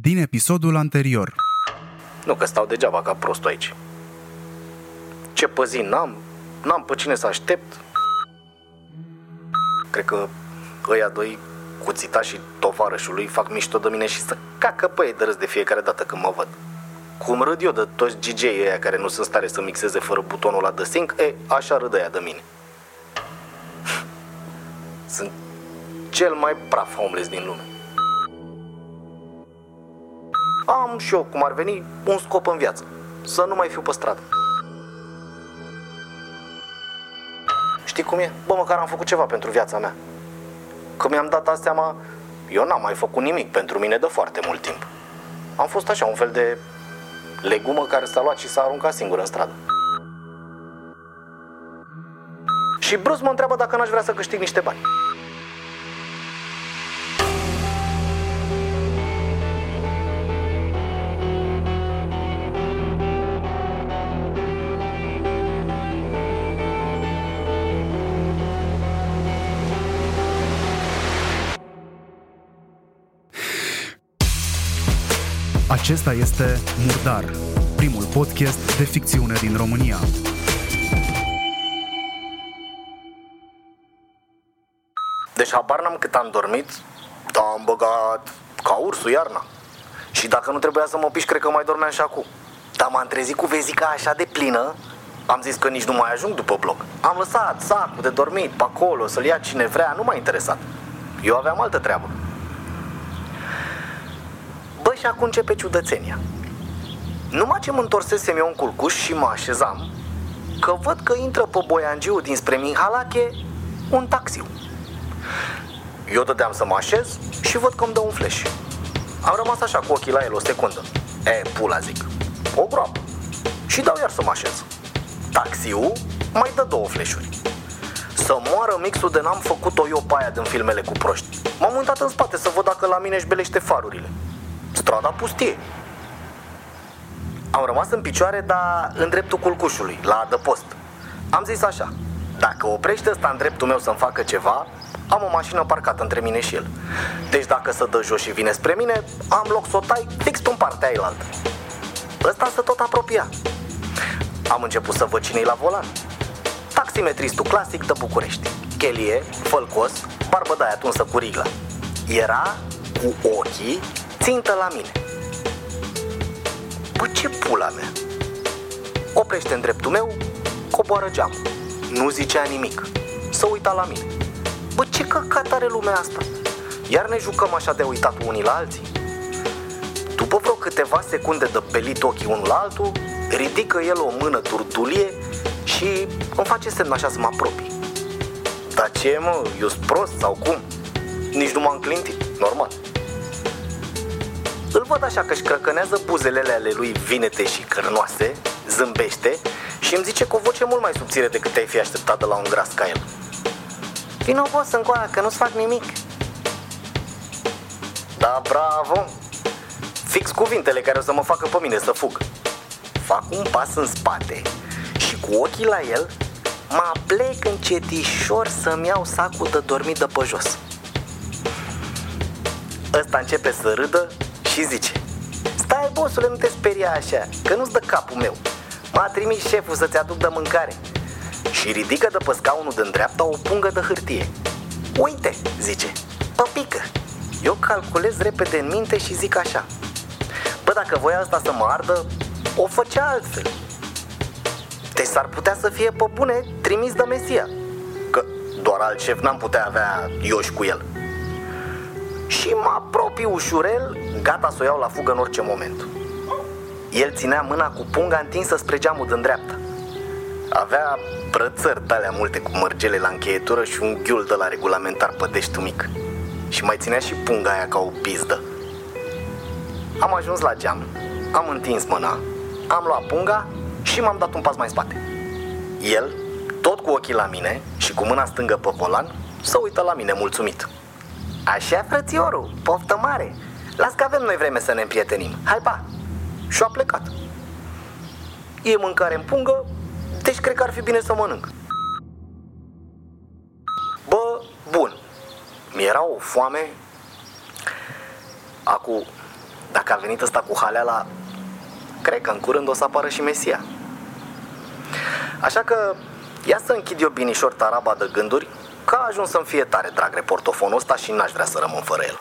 Din episodul anterior. Nu că stau degeaba ca prostul aici. Ce păzi n-am, n-am pe cine să aștept. Cred că ăia doi, cuțita și tovarășul lui, fac mișto de mine și să cacă pe ei de râs de fiecare dată când mă văd. Cum râd eu de toți DJ ăia care nu sunt stare să mixeze fără butonul la de sync, e, așa râd ăia de mine. Sunt cel mai praf homeless din lume. Am și eu, cum ar veni, un scop în viață. Să nu mai fiu pe stradă. Știi cum e? Bă, măcar am făcut ceva pentru viața mea. Că mi-am dat asta seama, eu n-am mai făcut nimic pentru mine de foarte mult timp. Am fost așa, un fel de legumă care s-a luat și s-a aruncat singur în stradă. Și Bruce mă întreabă dacă n-aș vrea să câștig niște bani. Acesta este Murdar, primul podcast de ficțiune din România. Deci habar n-am cât am dormit, dar am băgat ca ursul iarna. Și dacă nu trebuia să mă piși, cred că mai dormeam și acum. Dar m-am trezit cu vezica așa de plină, am zis că nici nu mai ajung după bloc. Am lăsat sacul de dormit pe acolo, să-l ia cine vrea, nu m-a interesat. Eu aveam altă treabă. Bă, și acum începe ciudățenia. Numai ce mă întorsesem eu în culcuș și mă așezam, că văd că intră pe Boiangiu dinspre Mihalache un taxiu. Eu dădeam să mă așez și văd că îmi dă un flash. Am rămas așa cu ochii la el o secundă. E, pula zic. O groapă. Și dau iar să mă așez. Taxiul mai dă două flash-uri. Să moară mixul de n-am făcut-o eu pe aia din filmele cu proști. M-am uitat în spate să văd dacă la mine își belește farurile. Strada pustie. Am rămas în picioare, dar în dreptul culcușului, la adăpost. Am zis așa, dacă oprește ăsta în dreptul meu să-mi facă ceva, am o mașină parcată între mine și el. Deci dacă să dă jos și vine spre mine, am loc să o tai fix în partea ailaltă. Ăsta să tot apropia. Am început să văd cine la volan. Taximetristul clasic de București. Chelie, fălcos, barbă de aia tunsă cu rigla. Era cu ochii țintă la mine. Bă, ce pula mea? Oprește în dreptul meu, coboară geamul. Nu zicea nimic. Să uita la mine. Bă, ce căcat are lumea asta? Iar ne jucăm așa de uitat unii la alții? După vreo câteva secunde de pelit ochii unul la altul, ridică el o mână turtulie și îmi face semn așa să mă apropii. Dar ce mă, eu sunt prost sau cum? Nici nu m-am clintit, normal. Îl văd așa că își crăcănează buzele ale lui vinete și cărnoase, zâmbește și îmi zice cu o voce mult mai subțire decât te-ai fi așteptat de la un gras ca el. Vino boss încoa, că nu-ți fac nimic. Da, bravo! Fix cuvintele care o să mă facă pe mine să fug. Fac un pas în spate și cu ochii la el mă plec încetișor să-mi iau sacul de dormit de pe jos. Ăsta începe să râdă și zice Stai, bossule, nu te speria așa, că nu-ți dă capul meu. M-a trimis șeful să-ți aduc de mâncare. Și ridică de pe scaunul din dreapta o pungă de hârtie. Uite, zice, păpică. Eu calculez repede în minte și zic așa. Bă, dacă voia asta să mă ardă, o făcea altfel. Deci s-ar putea să fie pe bune trimis de Mesia. Că doar alt șef n-am putea avea ioși cu el. Și mă apropii ușurel, gata să o iau la fugă în orice moment. El ținea mâna cu punga întinsă spre geamul din dreapta. Avea brățări alea multe cu mărgele la încheietură și un ghiul de la regulamentar pe deștul mic. Și mai ținea și punga aia ca o pizdă. Am ajuns la geam, am întins mâna, am luat punga și m-am dat un pas mai spate. El, tot cu ochii la mine și cu mâna stângă pe volan, să uită la mine mulțumit. Așa, frățiorul, poftă mare. Las că avem noi vreme să ne împrietenim. Hai, pa! Și a plecat. E mâncare în pungă, deci cred că ar fi bine să mănânc. Bă, bun. Mi-era o foame. Acu, dar dacă a venit ăsta cu haleala, cred că în curând o să apară și Mesia. Așa că ia să închid eu binișor taraba de gânduri, că a ajuns să-mi fie tare drag reportofonul ăsta și n-aș vrea să rămân fără el.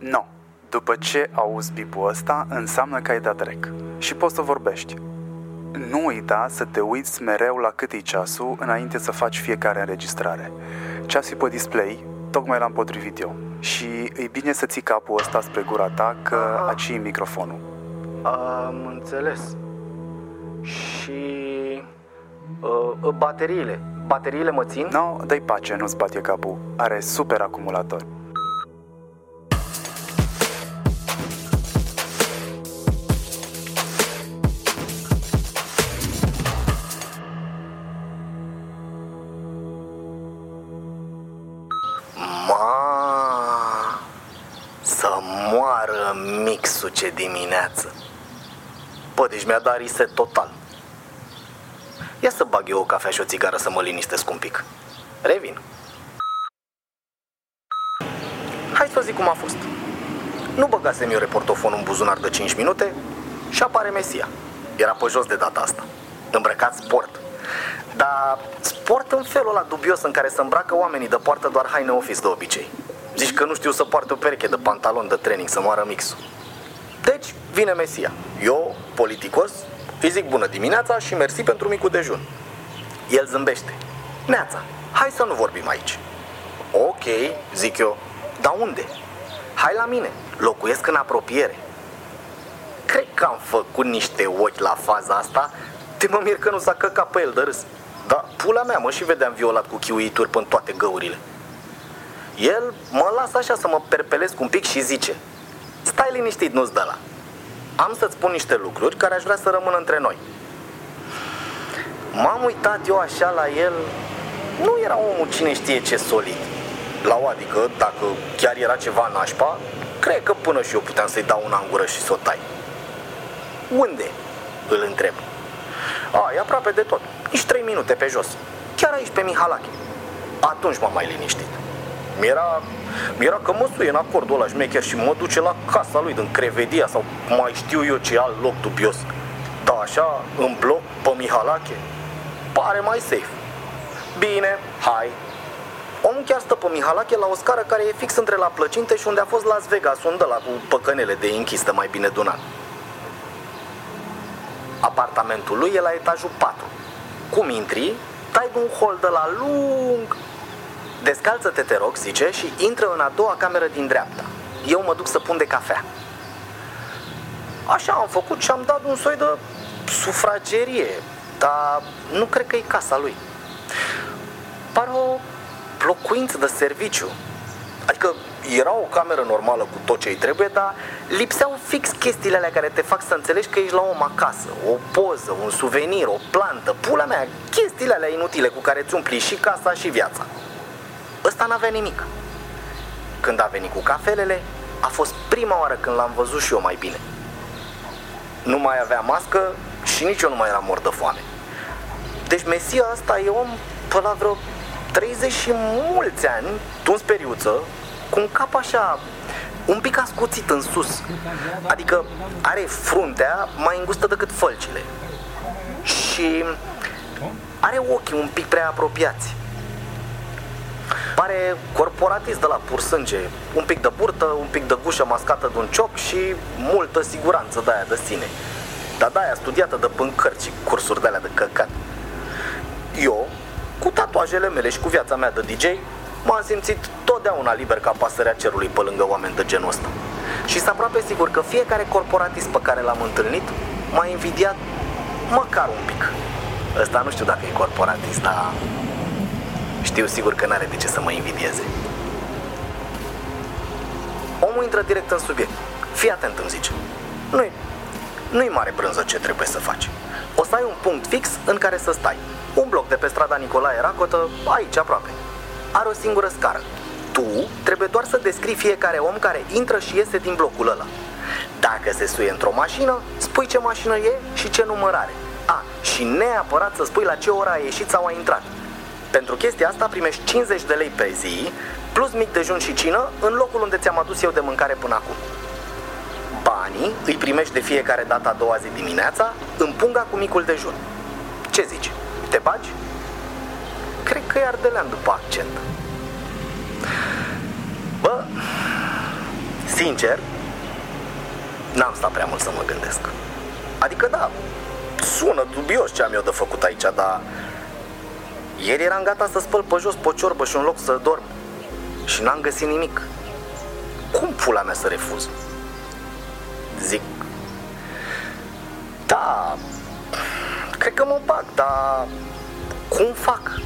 No. După ce auzi bipul ăsta, înseamnă că ai dat rec și poți să vorbești. Nu uita să te uiți mereu la cât e ceasul înainte să faci fiecare înregistrare. Ceasul pe display, tocmai l-am potrivit eu. Și e bine să ții capul ăsta spre gura ta, că Aha. aici e microfonul. Am înțeles. Și... Uh, bateriile. Bateriile mă țin? No, dai pace, nu-ți bate capul. Are super acumulator. Ma, să moară mixul ce dimineață. Bă, deci mi-a dat reset total. Ia să bag eu o cafea și o țigară să mă liniștesc un pic. Revin. Hai să o zic cum a fost. Nu băgasem eu reportofonul în buzunar de 5 minute și apare Mesia. Era pe jos de data asta. Îmbrăcat sport. Dar sport în felul ăla dubios în care se îmbracă oamenii de poartă doar haine office de obicei. Zici că nu știu să poarte o pereche de pantalon de training să moară mixul. Deci vine Mesia. Eu, politicos, îi zic bună dimineața și mersi pentru micul dejun. El zâmbește. Neața, hai să nu vorbim aici. Ok, zic eu. Dar unde? Hai la mine, locuiesc în apropiere. Cred că am făcut niște ochi la faza asta Te mă mir că nu s-a căcat pe el de râs Dar pula mea mă și vedeam violat cu chiuituri până toate găurile El mă lasă așa să mă perpelesc un pic și zice Stai liniștit, nu-ți dă la. Am să-ți spun niște lucruri care aș vrea să rămână între noi. M-am uitat eu așa la el. Nu era omul cine știe ce solid. La o adică, dacă chiar era ceva nașpa Cred că până și eu puteam să-i dau una în gură și să o tai. Unde? Îl întreb. A, e aproape de tot. Nici trei minute pe jos. Chiar aici pe Mihalache. Atunci m-am mai liniștit Mi-era, mi-era că mă suie în acordul ăla șmecher și mă duce la casa lui din Crevedia sau mai știu eu ce alt loc dubios Da, așa, în bloc, pe Mihalache Pare mai safe Bine, hai Omul chiar stă pe Mihalache la o scară care e fix între la plăcinte și unde a fost Las Vegas, unde la cu păcănele de închistă mai bine dunat. Apartamentul lui e la etajul 4. Cum intri, dai un hol de la lung. Descalță-te, te rog, zice, și intră în a doua cameră din dreapta. Eu mă duc să pun de cafea. Așa am făcut și am dat un soi de sufragerie, dar nu cred că e casa lui. Pare o locuință de serviciu. Adică era o cameră normală cu tot ce îi trebuie, dar lipseau fix chestiile alea care te fac să înțelegi că ești la om acasă. O poză, un suvenir, o plantă, pula mea, chestiile alea inutile cu care îți umpli și casa și viața. Ăsta n-avea nimic. Când a venit cu cafelele, a fost prima oară când l-am văzut și eu mai bine. Nu mai avea mască și nici eu nu mai eram mort de foame. Deci Mesia asta e om pe la vreo 30 și mulți ani, tuns periuță, cu un cap așa, un pic ascuțit în sus. Adică are fruntea mai îngustă decât fălcile. Și are ochii un pic prea apropiați. Pare corporatist de la pur sânge, un pic de burtă, un pic de gușă mascată de un cioc și multă siguranță de aia de sine. Dar de aia studiată de pâncări și cursuri de alea de căcat. Eu, cu tatuajele mele și cu viața mea de DJ, m-am simțit totdeauna liber ca pasărea cerului pe lângă oameni de genul ăsta. Și sunt aproape sigur că fiecare corporatist pe care l-am întâlnit m-a invidiat măcar un pic. Ăsta nu știu dacă e corporatist, dar știu sigur că n-are de ce să mă invidieze. Omul intră direct în subiect. Fii atent, îmi zice. Nu-i, nu-i mare brânză ce trebuie să faci. O să ai un punct fix în care să stai. Un bloc de pe strada Nicolae Racotă, aici aproape. Are o singură scară. Tu trebuie doar să descrii fiecare om care intră și iese din blocul ăla. Dacă se suie într-o mașină, spui ce mașină e și ce număr are. A, și neapărat să spui la ce oră a ieșit sau a intrat. Pentru chestia asta primești 50 de lei pe zi, plus mic dejun și cină, în locul unde ți-am adus eu de mâncare până acum. Banii îi primești de fiecare dată a doua zi dimineața în punga cu micul dejun. Ce zici? Te bagi? Cred că e ardelean după accent. Bă, sincer, n-am stat prea mult să mă gândesc. Adică da, sună dubios ce am eu de făcut aici, dar ieri eram gata să spăl pe jos pe ciorbă și un loc să dorm și n-am găsit nimic. Cum pula mea să refuz? Zic, da, cred că mă bag, dar cum fac?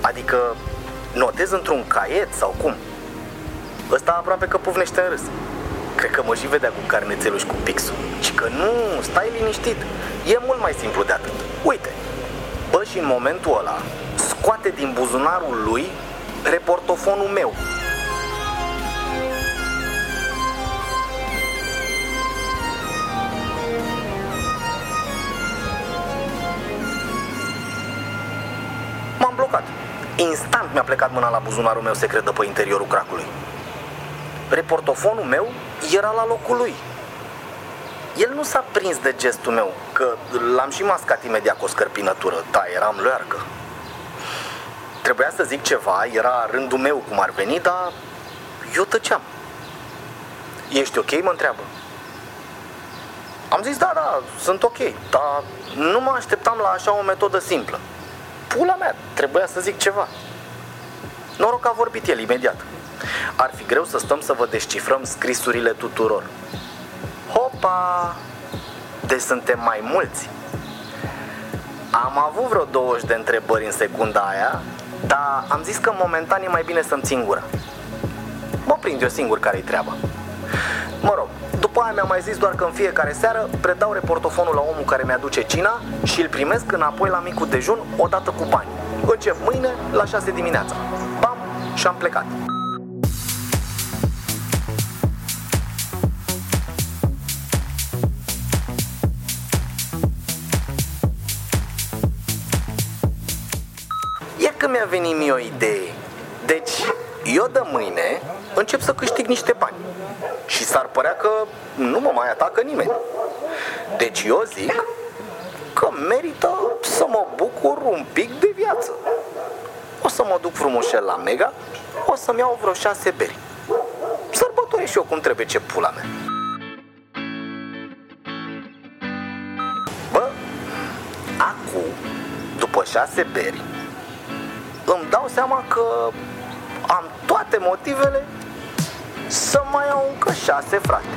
Adică notez într-un caiet sau cum? Ăsta aproape că pufnește în râs. Cred că mă și vedea cu carnețelul și cu pixul. Și că nu, stai liniștit. E mult mai simplu de atât. Uite, bă, și în momentul ăla scoate din buzunarul lui reportofonul meu. M-am blocat. Instant mi-a plecat mâna la buzunarul meu secret de pe interiorul cracului. Reportofonul meu era la locul lui. El nu s-a prins de gestul meu, că l-am și mascat imediat cu o scărpinătură. Da, eram learcă. Trebuia să zic ceva, era rândul meu cum ar veni, dar eu tăceam. Ești ok? mă întreabă. Am zis, da, da, sunt ok, dar nu mă așteptam la așa o metodă simplă. Pula mea, trebuia să zic ceva. Noroc că a vorbit el imediat. Ar fi greu să stăm să vă descifrăm scrisurile tuturor. Hopa! Deci suntem mai mulți. Am avut vreo 20 de întrebări în secunda aia, dar am zis că momentan e mai bine să-mi țin gura. Mă prind eu singur care-i treaba. Mă rog, după aia mi-a mai zis doar că în fiecare seară predau reportofonul la omul care mi-aduce cina și îl primesc înapoi la micul dejun odată cu bani. Încep mâine la 6 dimineața. Bam, și am plecat. Mi-a venit mie o idee. Deci, eu de mâine încep să câștig niște bani. Și s-ar părea că nu mă mai atacă nimeni. Deci eu zic că merită să mă bucur un pic de viață. O să mă duc frumușel la Mega, o să-mi iau vreo șase beri. Sărbătoresc și eu cum trebuie ce pula mea. Bă, acum, după șase beri, îmi dau seama că am toate motivele să mai iau încă șase, frate.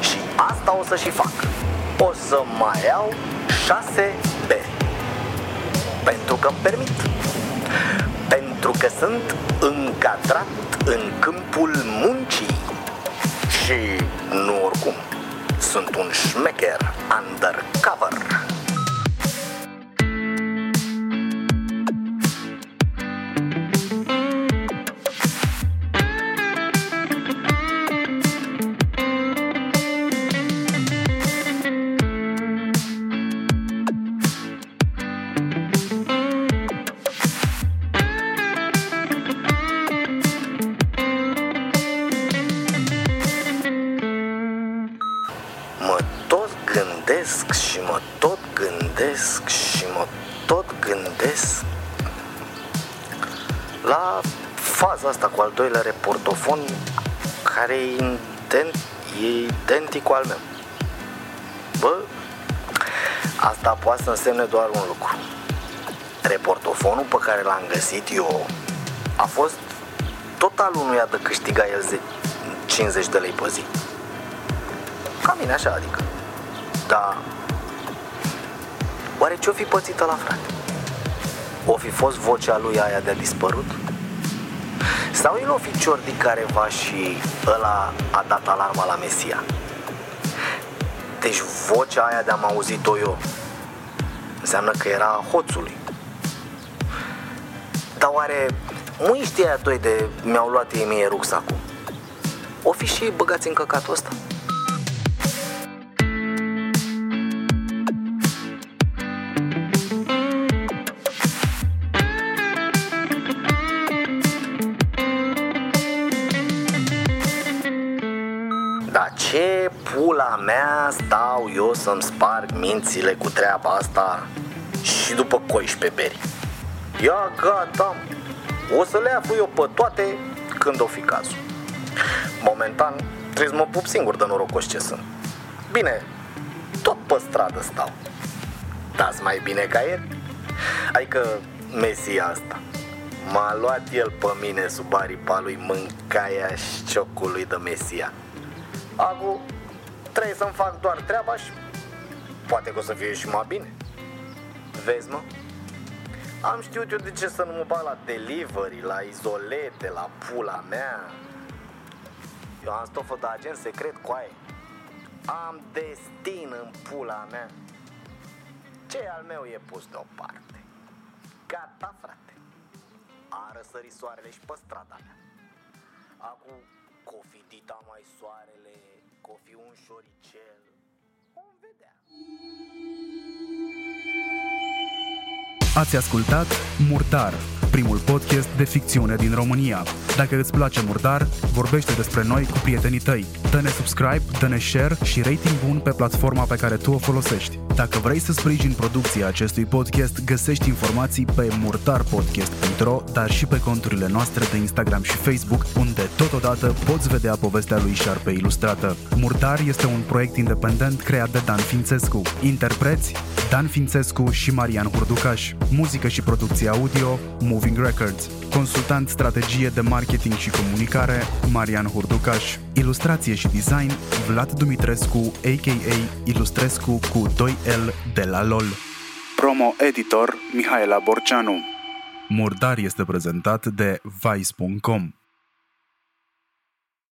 Și asta o să și fac. O să mai iau șase beri. Pentru că îmi permit. Pentru că sunt încadrat în câmpul muncii. Și nu oricum. Sunt un șmecher undercover. Mă tot gândesc și mă tot gândesc și mă tot gândesc la faza asta cu al doilea reportofon care e, ident, e identic cu al meu. Bă, asta poate să însemne doar un lucru. Reportofonul pe care l-am găsit eu a fost tot al unuia de câștiga el ze- 50 de lei pe zi. Ca mine așa, adică. Da. Oare ce-o fi pățită la frate? O fi fost vocea lui aia de-a dispărut? Sau el o fi ciordi careva și ăla a dat alarma la Mesia? Deci vocea aia de-am auzit-o eu înseamnă că era a hoțului. Dar oare muiștii aia doi de mi-au luat ei mie rucsacul? O fi și ei băgați în căcatul ăsta? Ce pula mea stau eu să-mi sparg mințile cu treaba asta și după coiși pe beri? Ia gata, o să le aflu eu pe toate când o fi cazul. Momentan trebuie să mă pup singur de norocos ce sunt. Bine, tot pe stradă stau. Dați mai bine ca el? Adică Mesia asta. M-a luat el pe mine sub aripa lui mâncaia și ciocului de Mesia. Acum trebuie să-mi fac doar treaba și poate că o să fie și mai bine. Vezi, mă? Am știut eu de ce să nu mă bag la delivery, la izolete, la pula mea. Eu am stofă de agent secret cu aia. Am destin în pula mea. Ce al meu e pus deoparte. Gata, frate. A răsărit soarele și pe strada mea. Acum, cofi dita mai soarele, cofi un șoricel. Vom vedea. Ați ascultat Murdar, primul podcast de ficțiune din România. Dacă îți place Murdar, vorbește despre noi cu prietenii tăi. Dă-ne subscribe, dă-ne share și rating bun pe platforma pe care tu o folosești. Dacă vrei să sprijini producția acestui podcast, găsești informații pe murdarpodcast.ro, dar și pe conturile noastre de Instagram și Facebook, unde totodată poți vedea povestea lui Șarpe ilustrată. Murdar este un proiect independent creat de Dan Fințescu. Interpreți Dan Fințescu și Marian Hurducaș. Muzică și producție audio Moving Records. Consultant strategie de marketing și comunicare Marian Hurducaș. Ilustrație și design Vlad Dumitrescu, a.k.a. Ilustrescu cu 2L de la LOL. Promo editor Mihaela Borceanu. Murdar este prezentat de Vice.com.